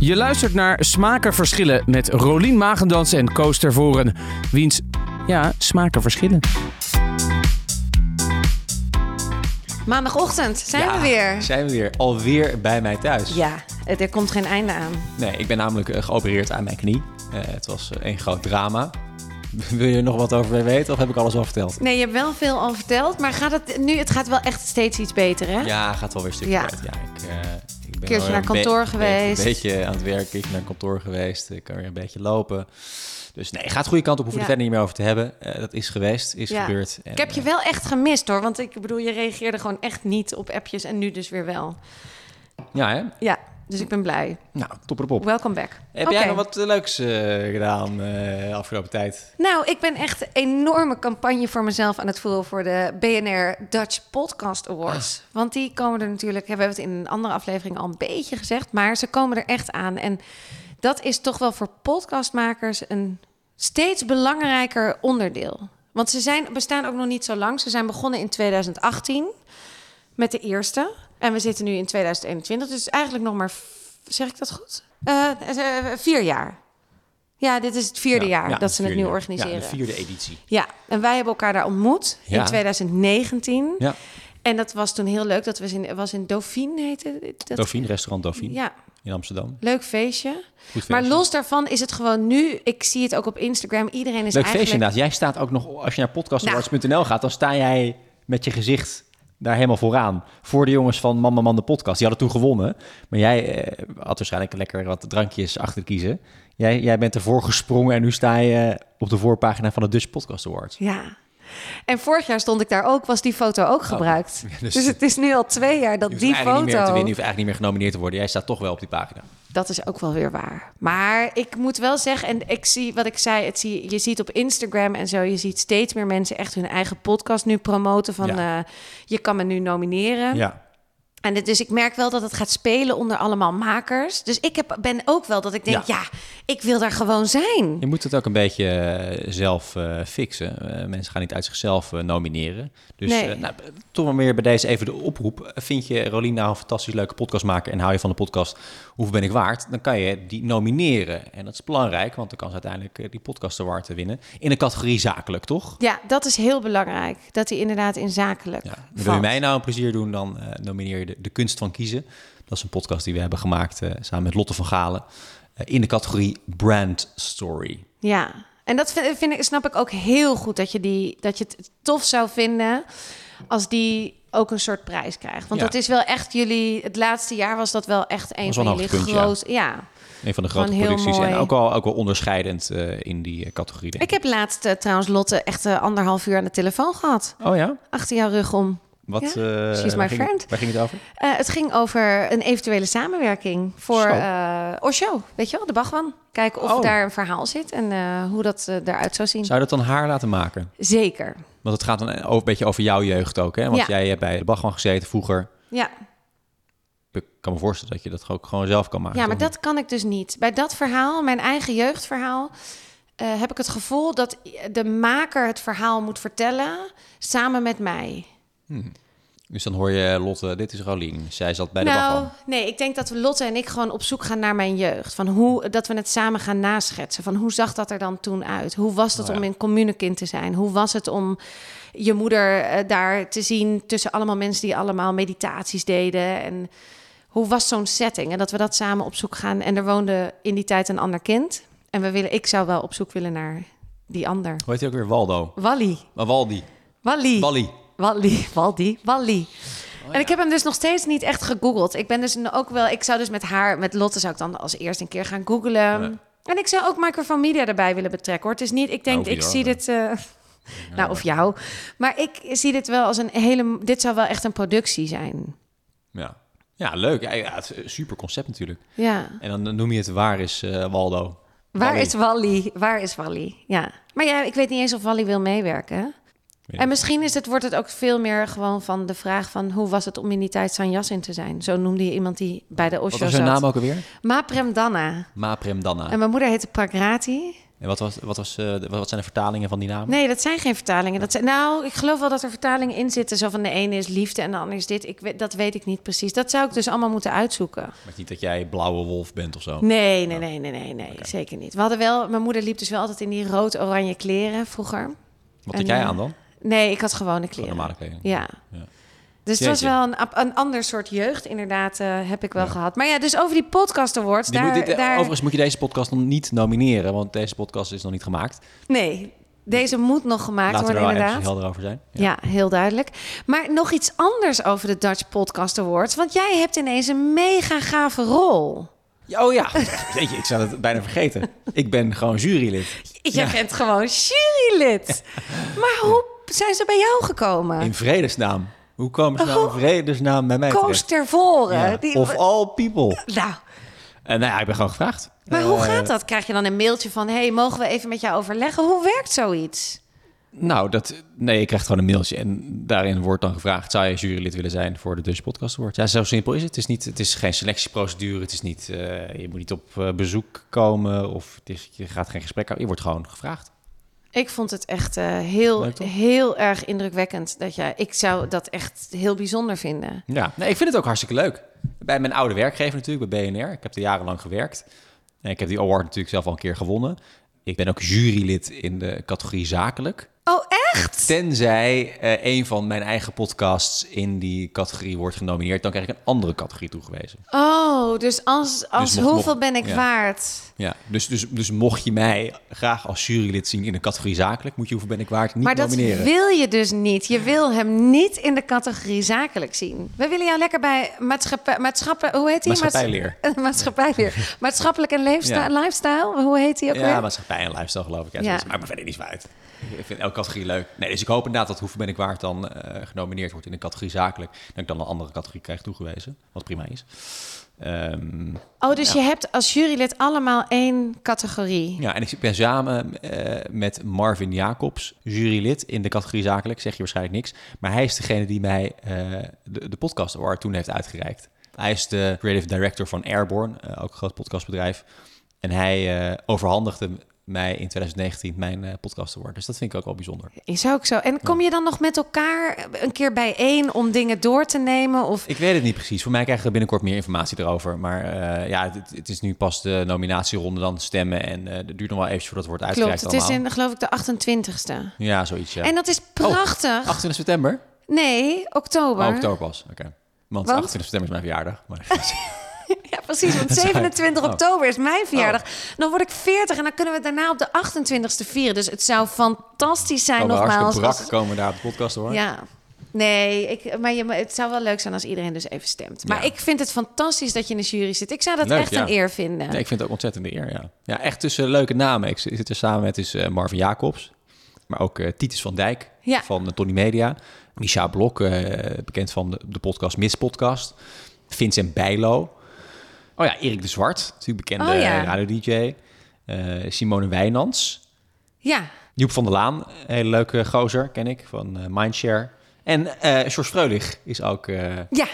Je luistert naar Smaken Verschillen met Rolien Magendans en Koos Tervoren. Wiens, ja, smaken verschillen. Maandagochtend zijn Ja, we weer. Zijn we weer. Alweer bij mij thuis. Ja, er komt geen einde aan. Nee, ik ben namelijk eh, geopereerd aan mijn knie. Eh, het was eh, één groot drama. Wil je er nog wat over weten of heb ik alles al verteld? Nee, je hebt wel veel al verteld, maar gaat het nu? Het gaat wel echt steeds iets beter, hè? Ja, gaat wel weer een stukje Ja. uit. Ja, ik, eh, ik ben Keertje wel naar een kantoor geweest. Een beetje aan het werk, ik naar kantoor geweest. Ik kan weer een beetje lopen. Dus nee, gaat de goede kant op. Hoeven Ja. we het verder niet meer over te hebben. Eh, dat is geweest, is Ja. gebeurd. En, Ik heb je eh, wel echt gemist, hoor. Want ik bedoel, je reageerde gewoon echt niet op appjes en nu dus weer wel. ja, hè? Ja, dus ik ben blij. Nou, top erop. Welcome back. Heb jij nog wat eh, leuks eh, gedaan eh, de afgelopen tijd? Nou, ik ben echt een enorme campagne voor mezelf aan het voeren voor de BNR Dutch Podcast Awards. Ah. Want die komen er natuurlijk, we hebben het in een andere aflevering al een beetje gezegd, maar ze komen er echt aan. En dat is toch wel voor podcastmakers een steeds belangrijker onderdeel. Want ze zijn, bestaan ook nog niet zo lang. Ze zijn begonnen in 2018 met de eerste. En we zitten nu in 2021. Dus eigenlijk nog maar, zeg ik dat goed? Eh, eh, vier jaar. Ja, dit is het vierde Ja, jaar ja, dat ze het nu jaar. organiseren. Ja, de vierde editie. Ja, en wij hebben elkaar daar ontmoet in Ja. 2019. Ja. En dat was toen heel leuk. Dat was in, was in Dauphine, heette dat? Dauphine, restaurant Dauphine Ja, in Amsterdam. leuk feestje. Goed Maar feestje. los daarvan is het gewoon nu... Ik zie het ook op Instagram. Iedereen is Leuk eigenlijk... feestje inderdaad. Jij staat ook nog, als je naar podcastawards.nl gaat, dan sta jij met je gezicht daar helemaal vooraan. Voor de jongens van Mama Man de podcast. Die hadden toen gewonnen. Maar jij eh, had waarschijnlijk lekker wat drankjes achter te kiezen. Jij, jij bent ervoor gesprongen en nu sta je eh, op de voorpagina van de Dutch Podcast Awards. Ja. En vorig jaar stond ik daar ook, was die foto ook gebruikt. Oh. dus- dus, het is nu al twee jaar dat Je hoeft die eigenlijk niet meer te foto... winnen, je hoeft eigenlijk niet meer genomineerd te worden. Jij staat toch wel op die pagina. Dat is ook wel weer waar. Maar ik moet wel zeggen, en ik zie wat ik zei, het zie, je ziet op Instagram en zo, je ziet steeds meer mensen echt hun eigen podcast nu promoten van Ja. eh, je kan me nu nomineren. Ja. En dus ik merk wel dat het gaat spelen onder allemaal makers. Dus ik heb, ben ook wel dat ik denk, ja. Ja. ik wil daar gewoon zijn. Je moet het ook een beetje eh, zelf eh, fixen. Eh, mensen gaan niet uit zichzelf nomineren. Dus Nee. nou, toch maar meer bij deze even de oproep. Vind je Rolien nou een fantastisch leuke podcast maken... en hou je van de podcast Hoeveel ben ik waard? Dan kan je die nomineren. En dat is belangrijk, want dan kan ze uiteindelijk die podcast award winnen. In de categorie zakelijk, toch? Ja, dat is heel belangrijk. Dat hij inderdaad in zakelijk Ja. Wil je mij nou een plezier doen, dan nomineer je de, de Kunst van Kiezen. Dat is een podcast die we hebben gemaakt eh, samen met Lotte van Galen. eh, in de categorie Brand Story. Ja, en dat vind, vind ik, snap ik ook heel goed dat je, die, dat je het tof zou vinden als die ook een soort prijs krijgt. Want Ja. dat is wel echt jullie, het laatste jaar was dat wel echt een van jullie hoogtepunt, ja. Ja. Een van de grote producties. mooi. En ook wel, ook wel onderscheidend eh, in die categorie. denk Ik heb laatst trouwens Lotte echt anderhalf uur aan de telefoon gehad. Oh ja? Achter jouw rug om. Wat, Ja, eh, she's my waar ging, friend. Waar ging het over? Eh, het ging over een eventuele samenwerking voor eh Osho. Weet je wel, de Bagwan. Kijken of Oh. daar een verhaal zit en hoe dat eruit zou zien. Zou je dat dan haar laten maken? Zeker. Want het gaat dan een beetje over jouw jeugd ook, hè? Want Ja. jij hebt bij de Bachman gezeten vroeger. Ja, Ik kan me voorstellen dat je dat ook gewoon zelf kan maken. Ja, maar dat kan ik dus niet. Bij dat verhaal, mijn eigen jeugdverhaal, heb ik het gevoel dat de maker het verhaal moet vertellen samen met mij. Dus dan hoor je Lotte, dit is Rolien. Zij zat bij de nou, nee, ik denk dat we Lotte en ik gewoon op zoek gaan naar mijn jeugd. Van hoe, dat we het samen gaan naschetsen. Van hoe zag dat er dan toen uit? Hoe was het Oh ja. om in communekind te zijn? Hoe was het om je moeder eh, daar te zien tussen allemaal mensen die allemaal meditaties deden? En hoe was zo'n setting? En dat we dat samen op zoek gaan. En er woonde in die tijd een ander kind. En we willen, ik zou wel op zoek willen naar die ander. Hoe heet hij ook weer? Waldo. Wally. Maar Waldi. Wally. Wally. Wally, Waldi, Wally. En ik heb hem dus nog steeds niet echt gegoogeld. Ik ben dus ook wel, ik zou dus met haar, met Lotte zou ik dan als eerst een keer gaan googlen. En ik zou ook Microphone Media erbij willen betrekken hoor. Het is niet, ik denk, Nou, ik zie dit, eh, nou of jou, maar ik zie dit wel als een hele, dit zou wel echt een productie zijn. Ja. Ja, leuk. Ja, ja, het super concept natuurlijk. Ja. En dan noem je het Waar is eh, Waldo? Waar Wally. is Wally? Waar is Wally? Ja. Maar ja, ik weet niet eens of Wally wil meewerken. En misschien is het, wordt het ook veel meer gewoon van de vraag van... hoe was het om in die tijd Sanjas in te zijn? Zo noemde je iemand die bij de Osho Wat was zat. zijn naam ook alweer? Ma Premdanna. Ma Premdanna. En mijn moeder heette Pragrati. En wat, was, wat, was, eh, wat zijn de vertalingen van die naam? Nee, dat zijn geen vertalingen. Dat zijn, nou, ik geloof wel dat er vertalingen in zitten. Zo van de ene is liefde en de andere is dit. Ik, weet- dat weet ik niet precies. Dat zou ik dus allemaal moeten uitzoeken. Maar niet dat jij blauwe wolf bent of zo. Nee, nee, nee, nee, nee, nee. Zeker niet. We hadden wel, mijn moeder liep dus wel altijd in die rood-oranje kleren vroeger. Wat En, had jij eh, aan dan? Nee, ik had gewone Gewoon kleren. normale kleding. Ja. Ja. Dus het was wel een, een ander soort jeugd, inderdaad, eh, heb ik wel gehad. Maar ja, dus over die podcast awards, Die daar, moet dit, daar... Overigens moet je deze podcast nog niet nomineren, want deze podcast is nog niet gemaakt. Nee, deze moet nog gemaakt Laten worden, wel inderdaad. even helder over zijn. Ja. heel duidelijk. Maar nog iets anders over de Dutch Podcast Awards. Want jij hebt ineens een mega gave rol. Oh ja, Jeetje, ik zou het bijna vergeten. Ik ben gewoon jurylid. Jij Ja. bent gewoon jurylid. Maar hoe zijn ze bij jou gekomen? In vredesnaam. Hoe komen ze nou in vredesnaam bij mij Koos terecht? ter voren. Ja, Die- Of all people. Nou, En nou ja, ik ben gewoon gevraagd. maar hoe Eh, gaat dat? Krijg je dan een mailtje van... hey, mogen we even met jou overleggen? Hoe werkt zoiets? Nou, dat, nee, ik krijg gewoon een mailtje en daarin wordt dan gevraagd... zou je jurylid willen zijn voor de Dutch Podcast Award? Ja, zo simpel is het. Het is, niet, het is geen selectieprocedure. Het is niet, eh, je moet niet op eh, bezoek komen of het is, je gaat geen gesprek houden. Je wordt gewoon gevraagd. Ik vond het echt eh, heel, Leuk, heel erg indrukwekkend. Dat jij, ik zou dat echt heel bijzonder vinden. Ja, nee, ik vind het ook hartstikke leuk. Bij mijn oude werkgever natuurlijk, bij BNR. Ik heb er jarenlang gewerkt. En ik heb die award natuurlijk zelf al een keer gewonnen. Ik ben ook jurylid in de categorie zakelijk. Oh, echt? Tenzij eh, een van mijn eigen podcasts in die categorie wordt genomineerd, dan krijg ik een andere categorie toegewezen. Oh, dus als, als mocht- hoeveel mocht- ben ik ja. waard? Ja, dus, dus, dus mocht je mij graag als jurylid zien in de categorie zakelijk, moet je hoeveel ben ik waard niet maar dat nomineren. wil je dus niet. Je wil hem niet in de categorie zakelijk zien. We willen jou lekker bij maatschappij, maatschappij hoe heet die? Maatschappijleer. Maats- Maatschappijleer. Maatschappelijk en Ja. lifestyle. Hoe heet die ook Ja, weer? maatschappij en lifestyle geloof ik. Ja, Ja. me verder niet uit. Ik vind elke categorie leuk. Nee, dus ik hoop inderdaad dat hoeveel ben ik waard dan eh, genomineerd wordt in de categorie zakelijk. Dat ik dan een andere categorie krijg toegewezen. Wat prima is. Ehm, Oh, dus je hebt als jurylid allemaal één categorie. ja, en ik ben samen eh, met Marvin Jacobs, jurylid in de categorie zakelijk. Zeg je waarschijnlijk niks. Maar hij is degene die mij eh, de, de podcast award toen heeft uitgereikt. Hij is de creative director van Airborne, ook een groot podcastbedrijf. En hij eh, overhandigde mij in 2019 mijn eh, podcast award. Dus dat vind ik ook wel bijzonder. Is ook zo. En kom je dan nog met elkaar een keer bijeen om dingen door te nemen? Of Ik weet het niet precies. Voor mij krijgen we binnenkort meer informatie erover. Maar eh, ja, het, het is nu pas de nominatieronde, dan stemmen. En eh het duurt nog wel eventjes voordat het wordt klopt, uitgereikt het is in geloof ik de 28ste. Ja, zoiets, ja. En dat is prachtig. 28 september? Nee, oktober. Oh, oktober pas. Oké. Want, Want? 28 september is mijn verjaardag. Maar, Ja, precies. Want Dat is 27 uit. Oh. oktober is mijn verjaardag. Dan word ik 40 en dan kunnen we daarna op de 28ste vieren. Dus het zou fantastisch zijn, komen nogmaals. brak als- komen daar op de podcast hoor. Ja. Nee, ik, maar je, het zou wel leuk zijn als iedereen dus even stemt. Maar Ja. ik vind het fantastisch dat je in de jury zit. Ik zou dat Leuk, echt ja. een eer vinden. Nee, ik vind het ook ontzettend de eer, ja. Ja, echt tussen leuke namen. Ik zit er samen met dus, eh, Marvin Jacobs. Maar ook eh, Titus van Dijk Ja. van eh, Tony Media. Micha Blok, bekend van de, de podcast Miss Podcast. Vincent Bijlo. Oh ja, Erik de Zwart, natuurlijk bekende Oh ja. radio-dj. Eh, Simone Wijnands. Ja, Joep van der Laan, een hele leuke gozer, ken ik, van eh, Mindshare. En eh George Freulich is ook... ja.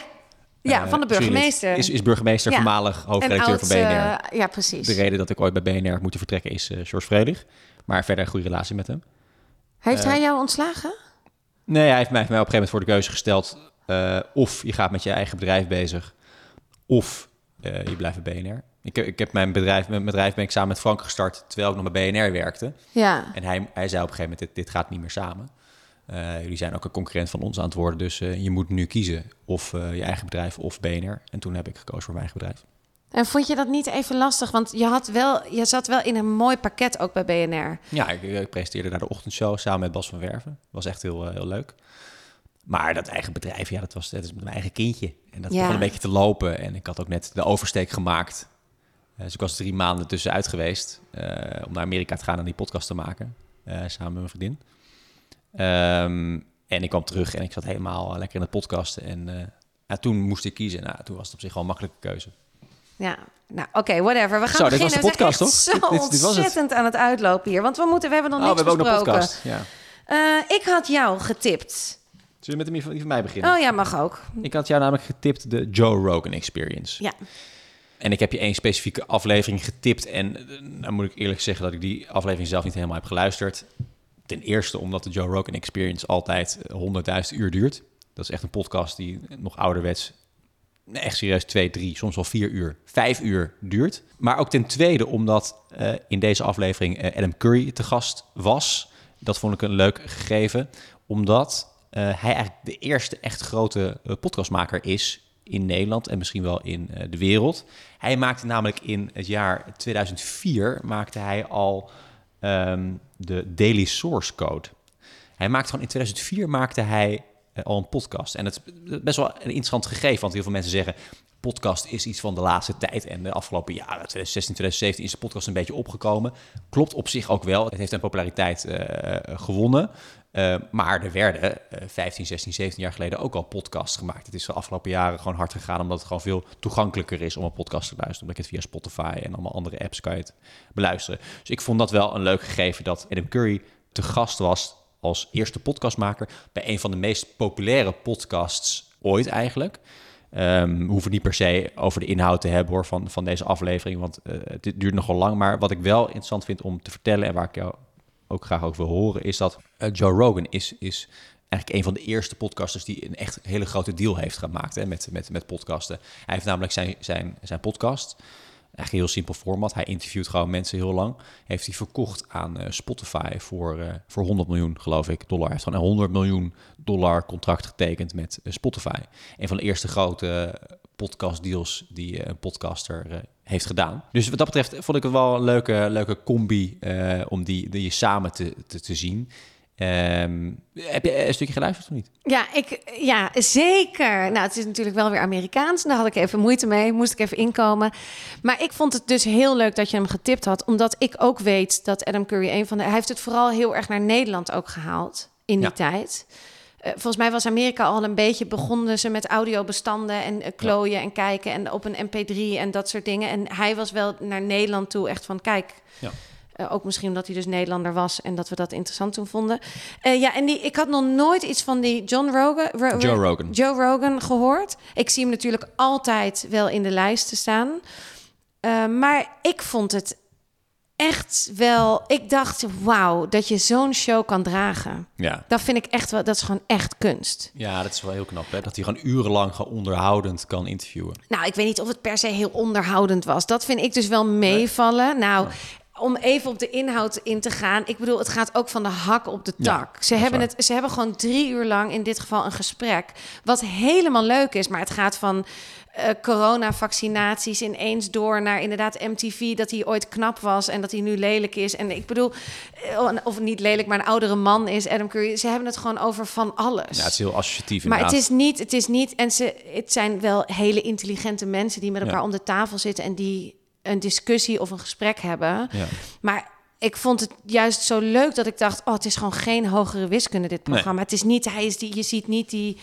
Ja, van de burgemeester. Is, is burgemeester, Ja. voormalig hoofdredacteur oud, van BNR. ja, precies. De reden dat ik ooit bij BNR heb moeten vertrekken is eh George Freulich. Maar verder een goede relatie met hem. Heeft hij jou ontslagen? Nee, hij heeft mij, heeft mij op een gegeven moment voor de keuze gesteld... of je gaat met je eigen bedrijf bezig... of eh, je blijft bij BNR. Ik, heb- ik heb mijn bedrijf, mijn bedrijf ben ik samen met Frank gestart... terwijl ik nog bij BNR werkte. Ja. En hij, hij zei op een gegeven moment, dit, dit gaat niet meer samen. Eh, jullie zijn ook een concurrent van ons aan het worden... dus eh, je moet nu kiezen of eh, je eigen bedrijf of BNR. En toen heb ik gekozen voor mijn eigen bedrijf. En vond je dat niet even lastig? Want je, had wel, je zat wel in een mooi pakket ook bij BNR. Ja, ik, ik presenteerde naar de ochtendshow samen met Bas van Werven. was echt heel, eh, heel leuk. Maar dat eigen bedrijf, ja, dat was dat is mijn eigen kindje. En dat Ja. begon een beetje te lopen. En ik had ook net de oversteek gemaakt. Eh, dus ik was drie maanden tussenuit geweest eh, om naar Amerika te gaan en die podcast te maken. eh, samen met mijn vriendin. Ehm, en ik kwam terug en ik zat helemaal lekker in het podcasten. En ja, toen moest ik kiezen. Nou, toen was het op zich wel een makkelijke keuze. Ja, nou oké, whatever. We gaan Zo, dit was beginnen. de podcast, we toch? Zo Dit- dit- dit was het. ontzettend aan het uitlopen hier. Want we, moeten, we hebben nog oh, we niks hebben ook nog een podcast. Ja. Eh, ik had jou getipt. Zullen we met die van, mij beginnen? Oh ja, mag ook. Ik had jou namelijk getipt de Joe Rogan Experience. Ja. En ik heb je één specifieke aflevering getipt. En dan moet ik eerlijk zeggen dat ik die aflevering zelf niet helemaal heb geluisterd. Ten eerste omdat de Joe Rogan Experience altijd 100.000 uur duurt. Dat is echt een podcast die nog ouderwets echt serieus twee, drie, soms wel vier uur, vijf uur duurt. Maar ook ten tweede omdat uh, in deze aflevering uh, Adam Curry te gast was. Dat vond ik een leuk gegeven, omdat hij eigenlijk de eerste echt grote podcastmaker is in Nederland en misschien wel in de wereld. Hij maakte namelijk in het jaar 2004 maakte hij al um, de Daily Source Code. Hij maakte gewoon in 2004 maakte hij al een podcast. En het is best wel een interessant gegeven, want heel veel mensen zeggen... podcast is iets van de laatste tijd. En de afgelopen jaren, 2016, 2017, is de podcast een beetje opgekomen. Klopt op zich ook wel. Het heeft een populariteit gewonnen. Uh, maar er werden 15, 16, 17 jaar geleden ook al podcasts gemaakt. Het is de afgelopen jaren gewoon hard gegaan... omdat het gewoon veel toegankelijker is om een podcast te luisteren. Omdat je het via Spotify en allemaal andere apps kan je het beluisteren. Dus ik vond dat wel een leuk gegeven dat Adam Curry te gast was als eerste podcastmaker bij een van de meest populaire podcasts ooit eigenlijk. Um, we hoeven niet per se over de inhoud te hebben hoor, van, van deze aflevering, want uh, dit duurt nogal lang. Maar wat ik wel interessant vind om te vertellen en waar ik jou ook graag over wil horen, is dat uh, Joe Rogan is, is eigenlijk een van de eerste podcasters die een echt hele grote deal heeft gemaakt hè, met, met, met podcasten. Hij heeft namelijk zijn, zijn, zijn podcast Eigenlijk een heel simpel format. Hij interviewt gewoon mensen heel lang. Heeft hij verkocht aan uh, Spotify voor, uh, voor 100 miljoen, geloof ik, dollar. Hij heeft gewoon een 100 miljoen dollar contract getekend met Spotify. Een van de eerste grote podcast deals die een podcaster heeft gedaan. Dus wat dat betreft vond ik het wel een leuke, leuke combi om die, die samen te, te, te zien. Um, heb je een stukje geluisterd of niet? Ja, ik, ja, zeker. Nou, het is natuurlijk wel weer Amerikaans. Daar had ik even moeite mee. Moest ik even inkomen. Maar ik vond het dus heel leuk dat je hem getipt had. Omdat ik ook weet dat Adam Curry een van de... Hij heeft het vooral heel erg naar Nederland ook gehaald in die ja. tijd. Uh, volgens mij was Amerika al een beetje... begonnen ze met audiobestanden en uh, klooien ja. en kijken... en op een mp3 en dat soort dingen. En hij was wel naar Nederland toe echt van... kijk... Ja. Uh, ook misschien omdat hij dus Nederlander was en dat we dat interessant toen vonden. Uh, ja, en die, ik had nog nooit iets van die John Rogan, Ro Joe Rogan. Joe Rogan gehoord. Ik zie hem natuurlijk altijd wel in de lijsten staan. Uh, maar ik vond het echt wel. Ik dacht, wauw, dat je zo'n show kan dragen. Ja. Dat vind ik echt wel. Dat is gewoon echt kunst. Ja, dat is wel heel knap, hè? Dat hij gewoon urenlang gewoon onderhoudend kan interviewen. Nou, ik weet niet of het per se heel onderhoudend was. Dat vind ik dus wel meevallen. Nee. Nou. Om even op de inhoud in te gaan. Ik bedoel, het gaat ook van de hak op de tak. Ja, ze, hebben het, ze hebben gewoon drie uur lang in dit geval een gesprek. Wat helemaal leuk is. Maar het gaat van uh, coronavaccinaties ineens door naar inderdaad MTV. Dat hij ooit knap was en dat hij nu lelijk is. En ik bedoel, of niet lelijk, maar een oudere man is Adam Curry. Ze hebben het gewoon over van alles. Ja, het is heel associatief Maar het is niet, het is niet. En ze, het zijn wel hele intelligente mensen die met elkaar ja. om de tafel zitten en die een discussie of een gesprek hebben. Ja. Maar ik vond het juist zo leuk dat ik dacht: oh, het is gewoon geen hogere wiskunde dit programma. Nee. Het is niet, hij is die, je ziet niet die.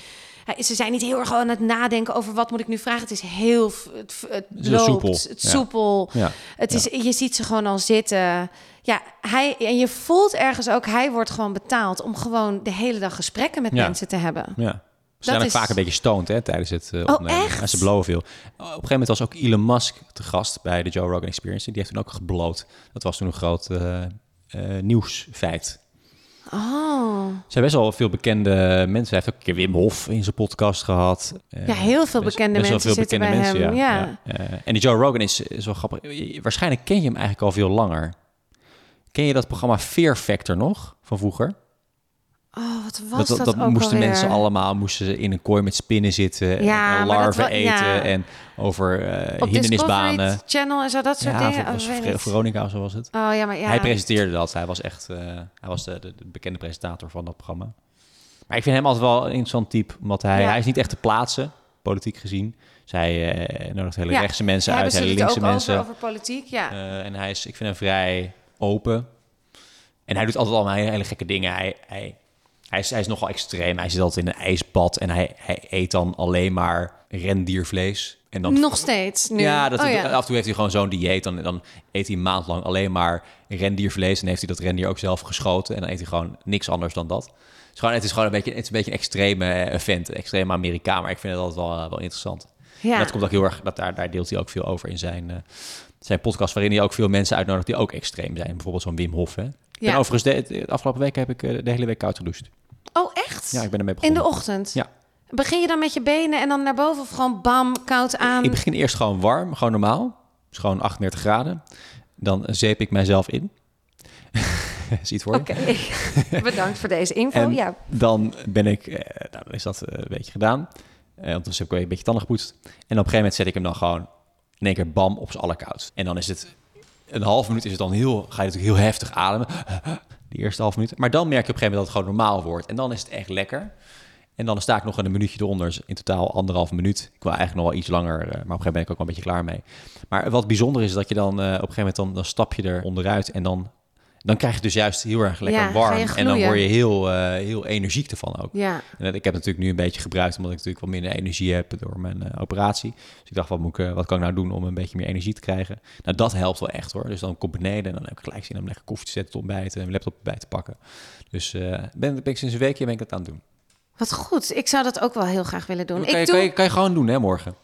Ze zijn niet heel erg aan het nadenken over wat moet ik nu vragen. Het is heel, het, het loopt, soepel. het soepel. Ja. Het is, je ziet ze gewoon al zitten. Ja, hij en je voelt ergens ook, hij wordt gewoon betaald om gewoon de hele dag gesprekken met mensen te hebben. Ja. Ze zijn ook is... vaak een beetje stoned hè, tijdens het uh, oh, opnemen. Echt? En ze blowen veel. Op een gegeven moment was ook Elon Musk te gast bij de Joe Rogan Experience. Die heeft toen ook gebloot. Dat was toen een groot uh, uh, nieuwsfeit. Oh. Er zijn best wel veel bekende mensen. Hij heeft ook een keer Wim Hof in zijn podcast gehad. Ja, heel veel best, bekende best mensen veel bekende mensen, mensen ja. ja. ja. en die Joe Rogan is, is wel grappig. Waarschijnlijk ken je hem eigenlijk al veel langer. Ken je dat programma Fear Factor nog van vroeger? Oh, wat was dat? Dat, dat, dat moesten alweer? mensen allemaal moesten ze in een kooi met spinnen zitten ja, en larven eten ja. en over uh, Op hindernisbanen. Discovery Channel en zo dat soort ja, dingen. was Oh, Ver- niet. Veronica, zo was het. Oh ja, maar ja. Hij presenteerde dat. Hij was echt, uh, hij was de, de, de, bekende presentator van dat programma. Maar ik vind hem altijd wel een interessant type, omdat hij, hij is niet echt te plaatsen, politiek gezien. Zij uh, nodigt hele rechtse mensen uit, hele linkse mensen. over, over politiek? Ja. En hij is, ik vind hem vrij open. En hij doet altijd allemaal hele gekke dingen. Hij, hij, hij, is, hij is nogal extreem. Hij zit altijd in een ijsbad en hij, hij eet dan alleen maar rendiervlees. En dan, Nog steeds nu. Ja, dat, oh, ja. af en toe heeft hij gewoon zo'n dieet. Dan, dan eet hij een maand lang alleen maar rendiervlees. En heeft hij dat rendier ook zelf geschoten. En dan eet hij gewoon niks anders dan dat. Het is gewoon, het is gewoon een beetje, het is een beetje een extreme eh, vent, een extreme Amerikaan. Maar ik vind het altijd wel, uh, wel interessant. Ja. En dat komt ook heel erg, dat daar, daar deelt hij ook veel over in zijn, eh, zijn podcast, waarin hij ook veel mensen uitnodigt die ook extreem zijn. Bijvoorbeeld zo'n Wim Hof. Hè? Ja. En overigens, de, de afgelopen week heb ik eh, de hele week koud gedoucht. Oh, echt? Ja, ik ben ermee In begonnen. de ochtend? Ja. Begin je dan met je benen en dan naar boven of gewoon bam, koud aan? Ik begin eerst gewoon warm, gewoon normaal. Dus gewoon 38 graden. Dan zeep ik mijzelf in. Ziet voor. Oké, bedankt voor deze info. En ja. dan ben ik, eh, nou, dan is dat eh, een beetje gedaan. Eh want dus heb ik weer een beetje tanden gepoetst. En op een gegeven moment zet ik hem dan gewoon in één keer bam op z'n allerkoud. En dan is het, een half minuut is het dan heel, ga je natuurlijk heel heftig ademen. Die eerste half minuut. Maar dan merk je op een gegeven moment dat het gewoon normaal wordt. En dan is het echt lekker. En dan sta ik nog een minuutje eronder. Dus in totaal anderhalf minuut. Ik wil eigenlijk nog wel iets langer, eh, maar op een gegeven moment ben ik ook wel een beetje klaar mee. Maar wat bijzonder is, dat je dan eh, op een gegeven moment dan, dan stap je er onderuit en dan, dan krijg je dus juist heel erg lekker Ja, warm. En dan word je heel, eh, heel energiek ervan ook. ja. En dat- ik heb het natuurlijk nu een beetje gebruikt, omdat ik natuurlijk wat minder energie heb door mijn eh, operatie. Dus ik dacht, wat, moet ik, eh, wat kan ik nou doen om een beetje meer energie te krijgen? Nou, dat helpt wel echt hoor. Dus dan kom ik beneden en dan heb ik gelijk zin om lekker koffie te zetten, te ontbijten, en mijn laptop bij te pakken. Dus ben, ben ik sinds een weekje ben ik dat aan het doen. Wat goed. Ik zou dat ook wel heel graag willen doen. kan, je, ik doe... kan, je, kan je gewoon doen hè, morgen.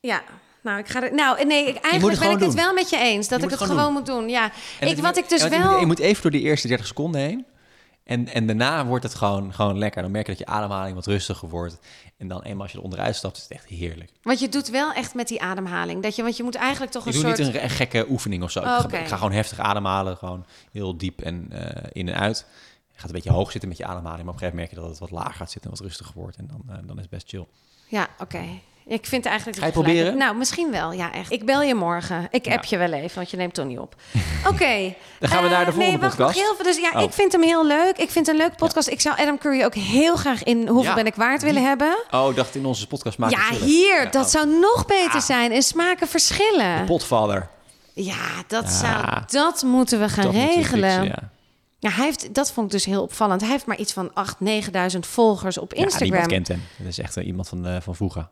Ja. Nou, ik ga er... Nou, nee, ik, eigenlijk ben ik het wel met je eens. Dat Je ik het gewoon gewoon moet doen. Ja. En Ik, wat ik dus je wel... moet- Je moet even door die eerste 30 seconden heen. En, en daarna wordt het gewoon, gewoon lekker. Dan merk je dat je ademhaling wat rustiger wordt. En dan eenmaal als je er onderuit stapt, is het echt heerlijk. Want je doet wel echt met die ademhaling. Dat je, want je moet eigenlijk toch een doe soort... niet een, gekke oefening of zo. Ik, ga, Oké. ik ga gewoon heftig ademhalen. Gewoon heel diep en eh, in en uit. Je gaat een beetje hoog zitten met je ademhaling. Maar op een gegeven moment merk je dat het wat lager gaat zitten en wat rustiger wordt. En dan, eh, dan is het best chill. Ja, oké. Ik vind eigenlijk... Ga je proberen? Nou, misschien wel. Ja, echt. Ik bel je morgen. Ik Ja. app je wel even, want je neemt toch niet op. Oké. Dan gaan we Eh, naar de volgende nee, wacht, podcast. Heel veel. Dus ja, Oh. ik vind hem heel leuk. Ik vind het een leuk podcast. Ik zou Adam Curry ook heel graag in Hoeveel Ja. ben ik waard willen hebben. Oh, dacht in onze podcast maken. Ja, hier. Ja, dat oh. zou nog beter Ah. zijn. En smaken verschillen. Potvader. Ja, dat, Ja. zou, dat moeten we gaan Dat moeten we regelen. fixen, ja. Ja, hij heeft, dat vond ik dus heel opvallend. Hij heeft maar iets van 8.000, 9.000 volgers op Ja, Instagram. niemand kent hem. Dat is echt eh, iemand van, eh, van vroeger.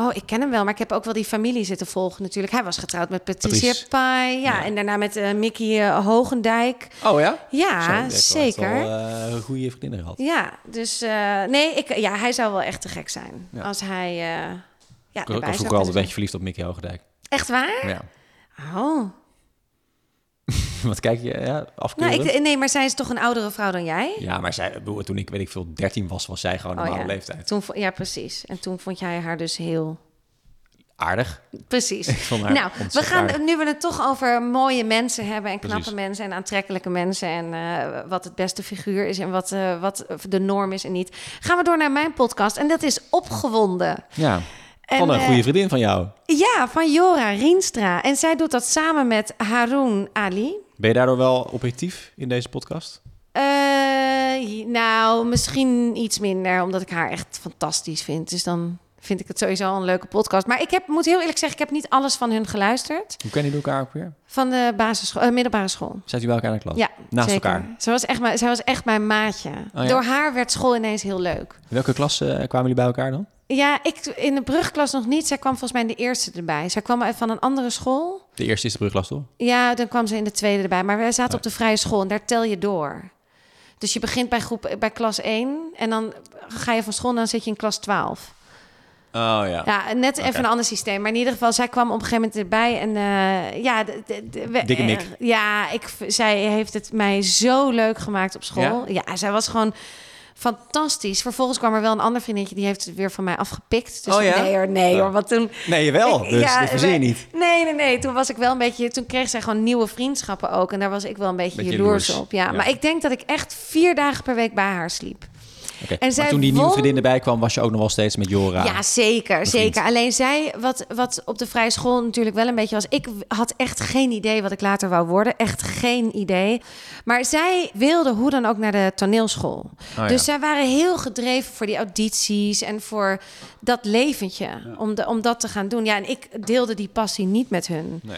Oh, ik ken hem wel, maar ik heb ook wel die familie zitten volgen natuurlijk. Hij was getrouwd met Patricia. Pai. Ja, Ja. en daarna met eh, Mickey eh, Hogendijk. Oh ja? Zo, Ja, echt zeker. wel, eh, goede vriendinnen gehad. Ja, dus nee, ik, ja, hij zou wel echt te gek zijn. Ja. Als hij... ja, Ik was ook altijd een beetje verliefd op Mickey Hogendijk. Echt waar? Ja. Oh. Wat kijk je? Ja, Nou, ik, nee, maar zij is toch een oudere vrouw dan jij? Ja, maar zij, toen ik, weet ik veel, 13 was, was zij gewoon een Oh, normale ja. leeftijd. Toen, ja, precies. En toen vond jij haar dus heel... Aardig. Precies. Nou, we gaan, aardig. nu we het toch over mooie mensen hebben... en knappe Precies. mensen en aantrekkelijke mensen... en eh, wat het beste figuur is en wat, eh, wat de norm is en niet... gaan we door naar mijn podcast en dat is Opgewonden. Ja, En, van een eh, goede vriendin van jou. Ja, van Jora Rienstra. En zij doet dat samen met Haroon Ali. Ben je daardoor wel objectief in deze podcast? Eh, nou, misschien iets minder, omdat ik haar echt fantastisch vind. Dus dan vind ik het sowieso een leuke podcast. Maar ik heb, moet heel eerlijk zeggen, ik heb niet alles van hun geluisterd. Hoe kennen jullie elkaar ook weer? Van de basisschool, eh, middelbare school. Zijn jullie bij elkaar in de klas? Ja, Naast zeker. elkaar? Zij was, echt mijn, zij was echt mijn maatje. Oh, ja? Door haar werd school ineens heel leuk. In welke klas eh, kwamen jullie bij elkaar dan? Ja, ik in de brugklas nog niet. Zij kwam volgens mij in de eerste erbij. Zij kwam uit van een andere school. De eerste is de brugklas, toch? Ja, dan kwam ze in de tweede erbij. Maar wij zaten op de vrije school en daar tel je door. Dus je begint bij, groep, bij klas 1 en dan ga je van school en dan zit je in klas 12. Oh ja. Ja, net even een ander systeem. Maar in ieder geval, zij kwam op een gegeven moment erbij. En eh, ja, de, de, de- we- Dikke mik. eh, ja, ik, zij heeft het mij zo leuk gemaakt op school. Ja, zij was gewoon fantastisch. Vervolgens kwam er wel een ander vriendinnetje, die heeft het weer van mij afgepikt. Dus Oh ja? nee hoor, nee hoor. Want toen, Nee. Ik- Dus ja, dit verzin je niet. Nee, nee, nee. Toen was ik wel een beetje. Toen kreeg zij gewoon nieuwe vriendschappen ook. En daar was ik wel een beetje, Beetje jaloers jaloers. op. Ja, Ja. maar ik denk dat ik echt vier dagen per week bij haar sliep. En maar toen die nieuwe won- vriendin erbij kwam, was je ook nog wel steeds met Jora. Ja, zeker, zeker. Alleen zij, wat, wat op de vrije school natuurlijk wel een beetje was... ik had echt geen idee wat ik later wou worden. Echt geen idee. Maar zij wilde hoe dan ook naar de toneelschool. Oh, dus zij waren heel gedreven voor die audities... en voor dat leventje, om, de, om dat te gaan doen. Ja, en ik deelde die passie niet met hun. Nee.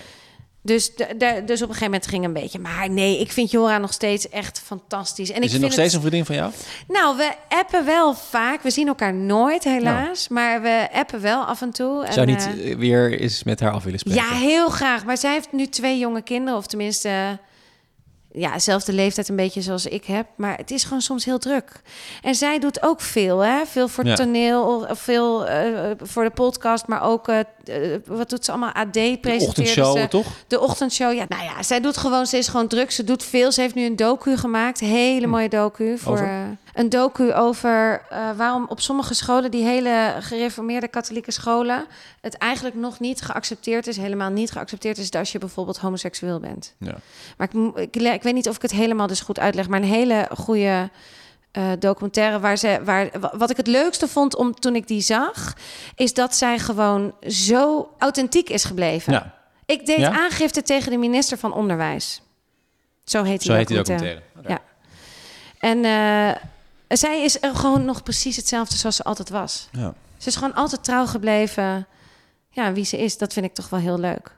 Dus, de, de- dus op een gegeven moment ging een beetje... maar nee, ik vind Jora nog steeds echt fantastisch. En ik is het nog steeds een vriendin van jou? nou, we appen wel vaak. We zien elkaar nooit, helaas. Maar we appen wel af en toe. Zou niet eh, weer eens met haar af willen spreken? ja, heel graag. Maar zij heeft nu twee jonge kinderen. Of tenminste, ja, zelfde leeftijd een beetje zoals ik heb. Maar het is gewoon soms heel druk. En zij doet ook veel, hè? Veel voor Ja. toneel, of veel eh, voor de podcast, maar ook, eh, eh, wat doet ze allemaal? AD De presenteerde ochtendshow, ze. toch? De ochtendshow, ja. Nou ja, zij doet gewoon, ze is gewoon druk. Ze doet veel. Ze heeft nu een docu gemaakt. Hele mooie docu. Voor, Over? een docu over waarom op sommige scholen, die hele gereformeerde katholieke scholen, het eigenlijk nog niet geaccepteerd is, helemaal niet geaccepteerd is als je bijvoorbeeld homoseksueel bent. Ja. Maar ik, ik, ik weet niet of ik het helemaal dus goed uitleg, maar een hele goede eh, documentaire waar ze, waar, wa- wat ik het leukste vond om toen ik die zag, is dat zij gewoon zo authentiek is gebleven. ja, Ik deed Ja? aangifte tegen de minister van Onderwijs. Zo heet die zo heet die documentaire. Ja. En eh, zij is er gewoon nog precies hetzelfde zoals ze altijd was. Ja. Ze is gewoon altijd trouw gebleven. Ja, wie ze is, dat vind ik toch wel heel leuk.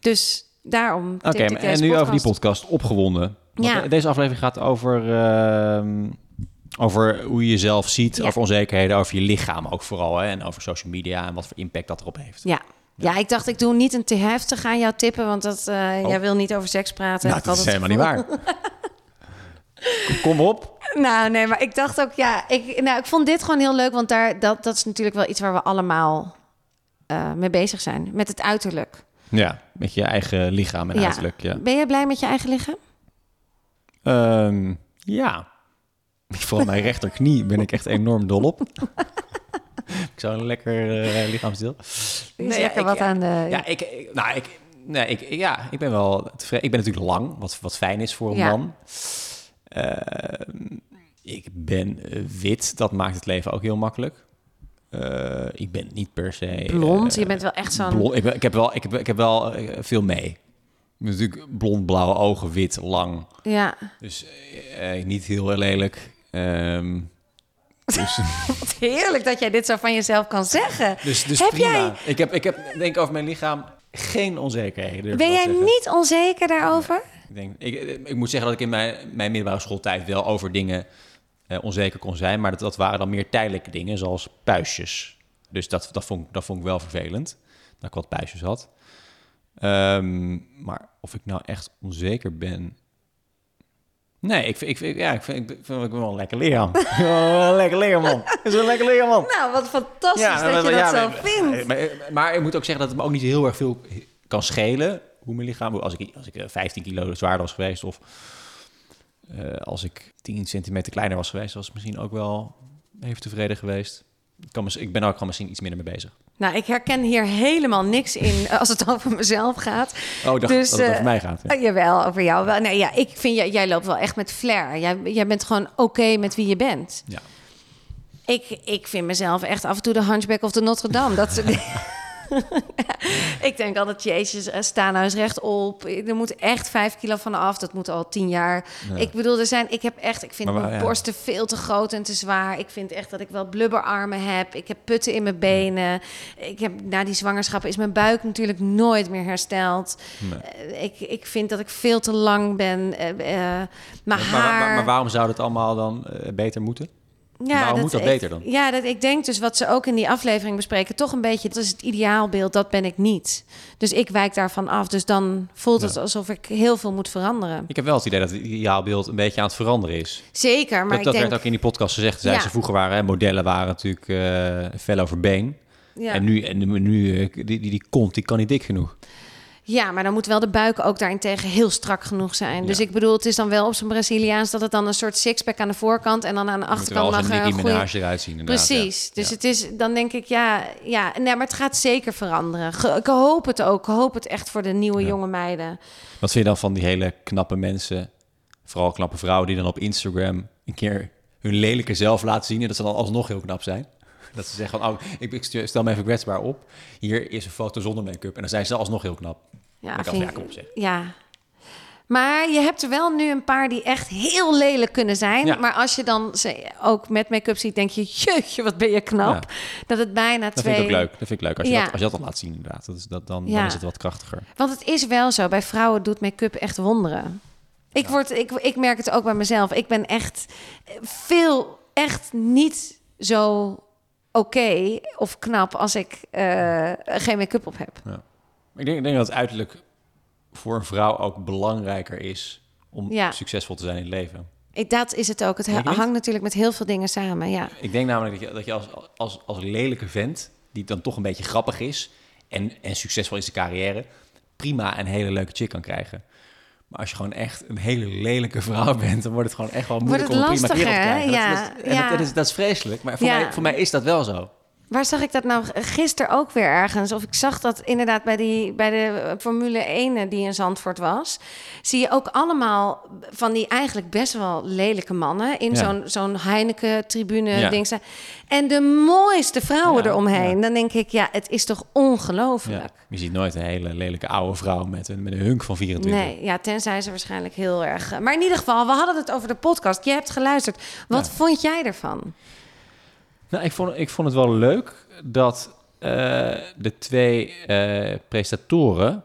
Dus daarom. Oké, en nu over die podcast. opgewonden. Ja. de- Deze aflevering gaat over, ehm, over hoe je jezelf ziet, Ja. over onzekerheden, over je lichaam ook vooral. Hè, en over social media en wat voor impact dat erop heeft. Ja. Ja, ik dacht, ik doe niet een te heftig aan jou tippen, want dat, eh, Oh. jij wil niet over seks praten. Nou, dat is helemaal niet waar. Kom- Kom op. Nou, nee, maar ik dacht ook, ja, ik, nou, ik vond dit gewoon heel leuk, want daar, dat, dat is natuurlijk wel iets waar we allemaal eh, mee bezig zijn. Met het uiterlijk. Ja, met je eigen lichaam en Ja. uiterlijk. Ja. Ben jij blij met je eigen lichaam? Ehm, ja. Vooral mijn rechterknie ben ik echt enorm dol op. ik zou een lekker eh lichaamsdeel. Nee, ja, lekker ik- wat aan de... Ja, ik, ik- nou, ik, nee, ik, ja, ik ben wel tevreden. Ik ben natuurlijk lang, wat, wat fijn is voor een Ja. man. Ehm, ik ben eh, wit, dat maakt het leven ook heel makkelijk. Eh, ik ben niet per se... Blond, eh, je bent wel echt zo'n... blond. Ik, ben, ik heb wel, ik heb, ik heb wel eh, veel mee. Natuurlijk blond, blauwe ogen, wit, lang. Ja, Dus niet heel lelijk. Ehm, dus wat heerlijk dat jij dit zo van jezelf kan zeggen. dus, dus Heb prima. jij- Ik, heb, ik heb, denk over mijn lichaam geen onzekerheden. Ben jij zeggen. niet onzeker daarover? Ik, denk, ik, ik moet zeggen dat ik in mijn, mijn middelbare schooltijd wel over dingen eh, onzeker kon zijn. Maar dat, dat waren dan meer tijdelijke dingen, zoals puistjes. Dus dat, dat, vond, ik- dat vond ik wel vervelend, dat ik wat puistjes had. Ehm, maar of ik nou echt onzeker ben... Nee, ik vind, ik, ja, ik, vind, ik, vind, ik ben wel een lekker wel een lekker lichaam, man. Ik ben wel een lekker lichaam, man. Nou, wat fantastisch dat maar- je dat ja, zo maar- vindt. Maar, maar ik moet ook zeggen dat het me ook niet heel erg veel kan schelen hoe mijn lichaam. Als ik, als ik eh, 15 kilo zwaarder was geweest of eh, als ik 10 centimeter kleiner was geweest, was ik misschien ook wel even tevreden geweest. Ik, kan, mis- ik ben ook gewoon misschien iets minder mee bezig. Nou, ik herken hier helemaal niks in eh, als het over mezelf gaat. Oh, dacht Dus, dat het eh, over mij gaat. ja. Oh, jawel, over jou wel. Nee, ja, ik vind jij, jij loopt wel echt met flair. Jij, jij bent gewoon oké met wie je bent. Ja. Ik, ik vind mezelf echt af en toe de hunchback of de Notre Dame. Dat. ik denk altijd, jezus, eh, sta eens rechtop. Er moet echt vijf kilo van af. Dat moet al tien jaar. Ja. Ik bedoel, er zijn, ik heb echt, ik vind Maar mijn ja. borsten veel te groot en te zwaar. Ik vind echt dat ik wel blubberarmen heb. Ik heb putten in mijn benen. Ik heb, na die zwangerschap is mijn buik natuurlijk nooit meer hersteld. Nee. Eh, ik, ik vind dat ik veel te lang ben. eh, mijn Maar, haar... maar, maar, waarom zou het allemaal dan beter moeten? Ja, Waarom moet dat ik- beter dan? Ja, dat, ik denk dus wat ze ook in die aflevering bespreken, toch een beetje, dat is het ideaalbeeld, dat ben ik niet. Dus ik wijk daarvan af. Dus dan voelt het Ja. alsof ik heel veel moet veranderen. Ik heb wel het idee dat het ideaalbeeld een beetje aan het veranderen is. Zeker, maar dat ik dat denk... werd ook in die podcast gezegd. Zei Ja. ze vroeger waren hè, modellen waren natuurlijk eh fel over been. ja. En nu, en nu, nu eh, die, die, die kont, die kan niet dik genoeg. Ja, maar dan moet wel de buik ook daarentegen heel strak genoeg zijn. Dus ik bedoel, het is dan wel op zijn Braziliaans dat het dan een soort sixpack aan de voorkant en dan aan de er achterkant mag een een goede... Minaj eruit zien. inderdaad, Precies. ja. Dus Ja. het is, dan denk ik, ja, ja, nee, maar het gaat zeker veranderen. Ge- Ik hoop het ook. Ik hoop het echt voor de nieuwe jonge meiden. Wat vind je dan van die hele knappe mensen, vooral knappe vrouwen, die dan op Instagram een keer hun lelijke zelf laten zien en dat ze dan alsnog heel knap zijn? Dat ze zeggen van, oh, ik, ik stel me even kwetsbaar op. Hier is een foto zonder make-up. En dan zijn ze alsnog heel knap. Ja, ik ja, kom op zeg. Ja. Maar je hebt er wel nu een paar die echt heel lelijk kunnen zijn. Ja. Maar als je dan ze ook met make-up ziet, denk je... jeetje, wat ben je knap. Dat het bijna Dat twee... vind ik ook leuk. Dat vind ik leuk als je, Ja. dat, als je dat dan laat zien inderdaad. Dat is, dat, dan, Ja. dan is het wat krachtiger. Want het is wel zo, bij vrouwen doet make-up echt wonderen. Ik, word, ik, ik merk het ook bij mezelf. Ik ben echt veel, echt niet zo oké of knap als ik eh, geen make-up op heb. Ik denk, ik denk dat het uiterlijk voor een vrouw ook belangrijker is om Ja. succesvol te zijn in het leven. Ik, dat is het ook. Het hangt natuurlijk met heel veel dingen samen. Ja. Ik denk namelijk dat je, dat je als, als, als lelijke vent, die dan toch een beetje grappig is en, en succesvol is in zijn carrière, prima een hele leuke chick kan krijgen. Maar als je gewoon echt een hele lelijke vrouw bent, dan wordt het gewoon echt wel moeilijk om een prima kerel te krijgen. Ja, dat, is- en ja. dat, dat is, dat is vreselijk, maar voor, Ja. mij, voor mij is dat wel zo. Waar zag ik dat nou gisteren ook weer ergens? Of ik zag dat inderdaad bij, die, bij de Formule 1 die in Zandvoort was. Zie je ook allemaal van die eigenlijk best wel lelijke mannen in Ja. zo'n zo'n Heineken-tribune. Ja. ding. En de mooiste vrouwen Ja, eromheen. Dan denk ik, ja, het is toch ongelooflijk. Je ziet nooit een hele lelijke oude vrouw met een, met een hunk van 24. Nee, ja, tenzij ze waarschijnlijk heel erg. Maar in ieder geval, we hadden het over de podcast. Je hebt geluisterd. Wat vond jij ervan? Nou, ik vond, ik vond het wel leuk dat eh, de twee eh presentatoren,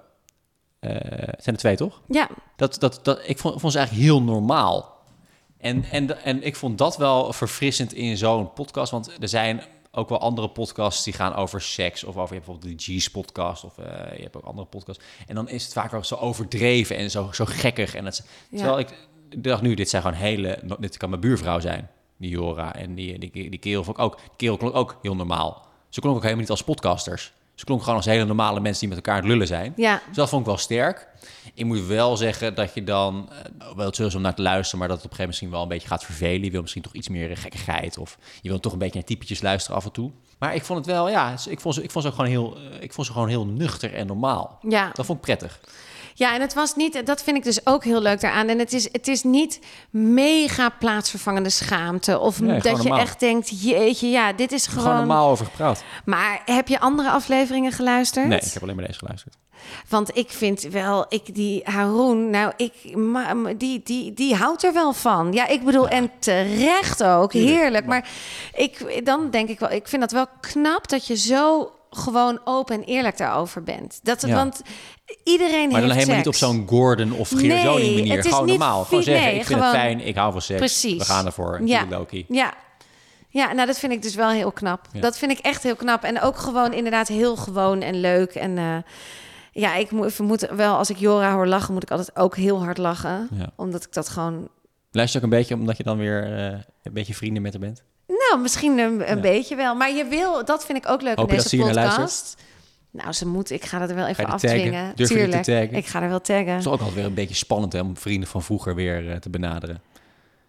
eh, het zijn er twee toch? Ja, Dat, dat, dat, ik vond, vond ze eigenlijk heel normaal. En, en, en ik vond dat wel verfrissend in zo'n podcast. Want er zijn ook wel andere podcasts die gaan over seks. Of over je hebt bijvoorbeeld de G's podcast. Of je hebt ook andere podcasts. En dan is het vaak ook zo overdreven en zo, zo gekkig. En dat, Ja. Terwijl ik dacht nu, dit zijn gewoon hele... Dit kan mijn buurvrouw zijn, die Jora. En die, die, die kerel vond ik ook... Die kerel klonk ook heel normaal. Ze klonk ook helemaal niet als podcasters. Ze klonk gewoon als hele normale mensen die met elkaar het lullen zijn. ja. Dus dat vond ik wel sterk. Ik moet wel zeggen dat je dan eh, wel het is om naar te luisteren, maar dat het op een gegeven moment misschien wel een beetje gaat vervelen. Je wil misschien toch iets meer gekkigheid of je wil toch een beetje naar typetjes luisteren af en toe. Maar ik vond het wel, ja, ik vond ze, ik vond ze ook gewoon heel, eh, ik vond ze gewoon heel nuchter en normaal. ja. Dat vond ik prettig. Ja, en het was niet, dat vind ik dus ook heel leuk daaraan. En het is, het is niet mega plaatsvervangende schaamte. Of Nee, dat je normaal. echt denkt, jeetje, ja, dit is Gewoon, gewoon... normaal over gepraat. Maar heb je andere afleveringen geluisterd? Nee, ik heb alleen maar deze geluisterd. Want ik vind wel, ik die Haroon, nou, ik, ma- die, die, die houdt er wel van. Ja, ik bedoel, en terecht ook, heerlijk. Maar ik, dan denk ik wel, ik vind dat wel knap dat je zo gewoon open en eerlijk daarover bent. Dat, Ja. Want iedereen Maar dan heeft helemaal niet op zo'n Gordon of Geert Joling manier. het is Gewoon niet normaal. Gewoon zeggen, nee, ik vind gewoon- het fijn, ik hou van seks. Precies. We gaan ervoor. Ja. Loki. Ja. Ja, nou dat vind ik dus wel heel knap. Ja. Dat vind ik echt heel knap. En ook gewoon inderdaad heel gewoon en leuk. En eh, ja, ik moet, moet wel, als ik Jora hoor lachen, moet ik altijd ook heel hard lachen. Ja. Omdat ik dat gewoon... Luister je ook een beetje omdat je dan weer eh, een beetje vrienden met haar bent? Nou, misschien een, een Ja. beetje wel. Maar je wil, dat vind ik ook leuk Hoop in deze podcast. Nou, ze moet, ik ga dat er wel even afdwingen. Durf je die te Tuurlijk, taggen? ik ga er wel taggen. Het is ook altijd weer een beetje spannend hè, om vrienden van vroeger weer eh, te benaderen.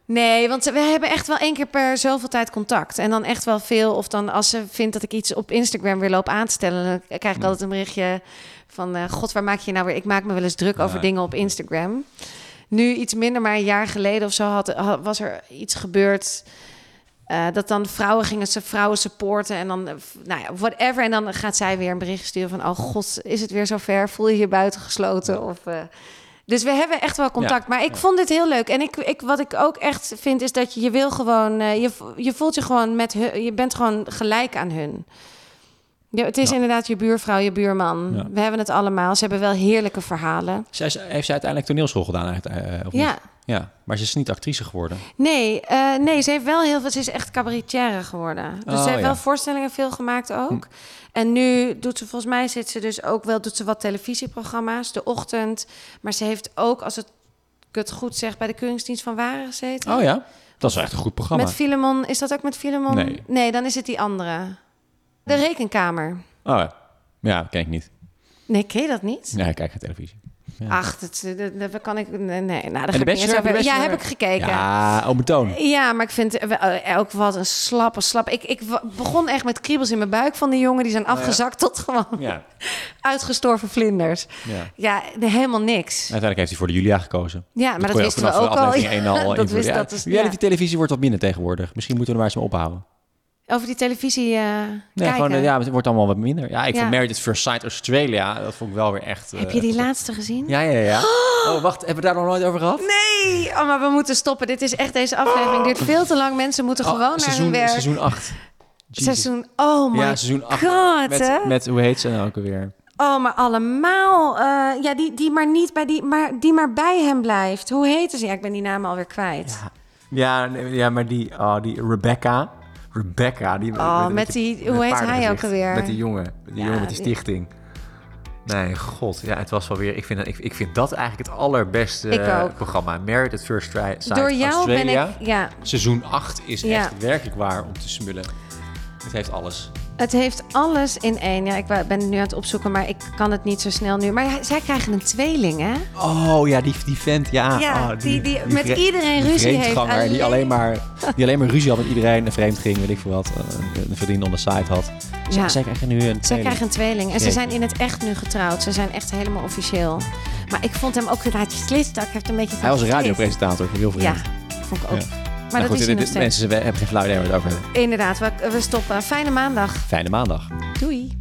Nee, want we hebben echt wel één keer per zoveel tijd contact. En dan echt wel veel. Of dan als ze vindt dat ik iets op Instagram weer loop aan te stellen... dan krijg ik altijd een berichtje van... eh, God, waar maak je nou weer? Ik maak me wel eens druk Ja. over dingen op Instagram. Nu iets minder, maar een jaar geleden of zo had- was er iets gebeurd... eh, dat dan vrouwen gingen ze vrouwen supporten en dan, eh, nou ja, whatever. En dan gaat zij weer een bericht sturen van, oh god, is het weer zover? Voel je je buitengesloten? Of, eh, dus we hebben echt wel contact. maar ik ja. vond dit heel leuk. En ik, ik, wat ik ook echt vind, is dat je, je wil gewoon, je, je voelt je gewoon met hun, je bent gewoon gelijk aan hun. Ja, het is Ja. inderdaad je buurvrouw, je buurman. Ja. We hebben het allemaal. Ze hebben wel heerlijke verhalen. Zij, heeft ze uiteindelijk toneelschool gedaan? eigenlijk, of niet? Ja. Maar ze is niet actrice geworden. nee, eh, nee, ze heeft wel heel veel. Ze is echt cabaretière geworden. Dus Oh, ze heeft ja. wel voorstellingen veel gemaakt ook. Hm. En nu doet ze volgens mij zit ze dus ook wel doet ze wat televisieprogramma's, de ochtend. Maar ze heeft ook, als het, ik het goed zeg, bij de Keuringsdienst van Waren gezeten. Oh ja? Dat is echt een goed programma. Met Filemon, is dat ook met Filemon? Nee. dan is het die andere. De Rekenkamer. Oh ja. Ja, ken ik niet. Nee, ken je dat niet? Nee, ik kijk geen televisie. Ja. Ach, dat, dat, dat kan ik... Nee, nou, daar ga ik Bachelor? Heb over- de Ja, heb ik gekeken. Ja, oh, mijn toon. Ja, maar ik vind eh, ook wat een slappe, slap. Ik, ik begon echt met kriebels in mijn buik van die jongen. Die zijn afgezakt tot gewoon Ja. uitgestorven vlinders. ja. Ja, helemaal niks. Uiteindelijk heeft hij voor de Julia gekozen. Ja, maar dat, je wisten we ook al. dat wist Ja, dat reality ja. televisie wordt wat minder tegenwoordig. Misschien moeten we er maar eens mee ophouden. Over die televisie eh Nee, kijken. gewoon, eh, ja, het wordt allemaal wat minder. Ja, ik Ja. vond Married at First Sight Australia, dat vond ik wel weer echt... eh, Heb je die laatste gezien? Ja, ja, ja. Oh, wacht, hebben we daar nog nooit over gehad? Nee, oh, maar we moeten stoppen. Dit is echt, deze aflevering duurt veel te lang. Mensen moeten Oh, gewoon naar hun werk. Seizoen 8. Seizoen, oh my ja, seizoen 8. god, Met, hè? met, hoe heet ze nou ook alweer? Oh, maar allemaal. eh, ja, die, die maar niet bij die, maar die maar bij hem blijft. Hoe heette ze? Ja, ik ben die naam alweer kwijt. Ja, ja, ja maar die, oh, die Rebecca. Rebecca. Die, Oh, met die- hoe heet hij ook alweer? Met die jongen. Met die Ja, jongen met die stichting. Nee, god. Ja, het was wel weer... Ik vind, ik, ik vind dat eigenlijk het allerbeste Ik ook. programma. Married at First Try Sight Door jou Australia. ben ik... Ja, Seizoen 8 is Ja. echt werkelijk waar om te smullen. Het heeft alles. Het heeft alles in één. Ja, ik ben het nu aan het opzoeken, maar ik kan het niet zo snel nu. Maar zij krijgen een tweeling, hè? Oh ja, die, die vent, ja. Ja, oh, die- die met iedereen ruzie heeft. vreemdganger Die, Alleen- alleen maar, die alleen maar ruzie had met iedereen en vreemd ging, weet ik veel wat. eh, Een vriendin on the side had. Zij, Ja. zij krijgen nu een Zij tweeling. krijgen een tweeling. En ze zijn in het echt nu getrouwd. Ze zijn echt helemaal officieel. Maar ik vond hem ook weer uit geslist. Hij heeft een beetje Hij was een radiopresentator, heel veel. Ja, vond ik ook. Ja. Maar, dat goed, is dit- mensen hebben geen flauw idee waar we het over hebben. Inderdaad, we, we stoppen. Fijne maandag. Fijne maandag. Doei.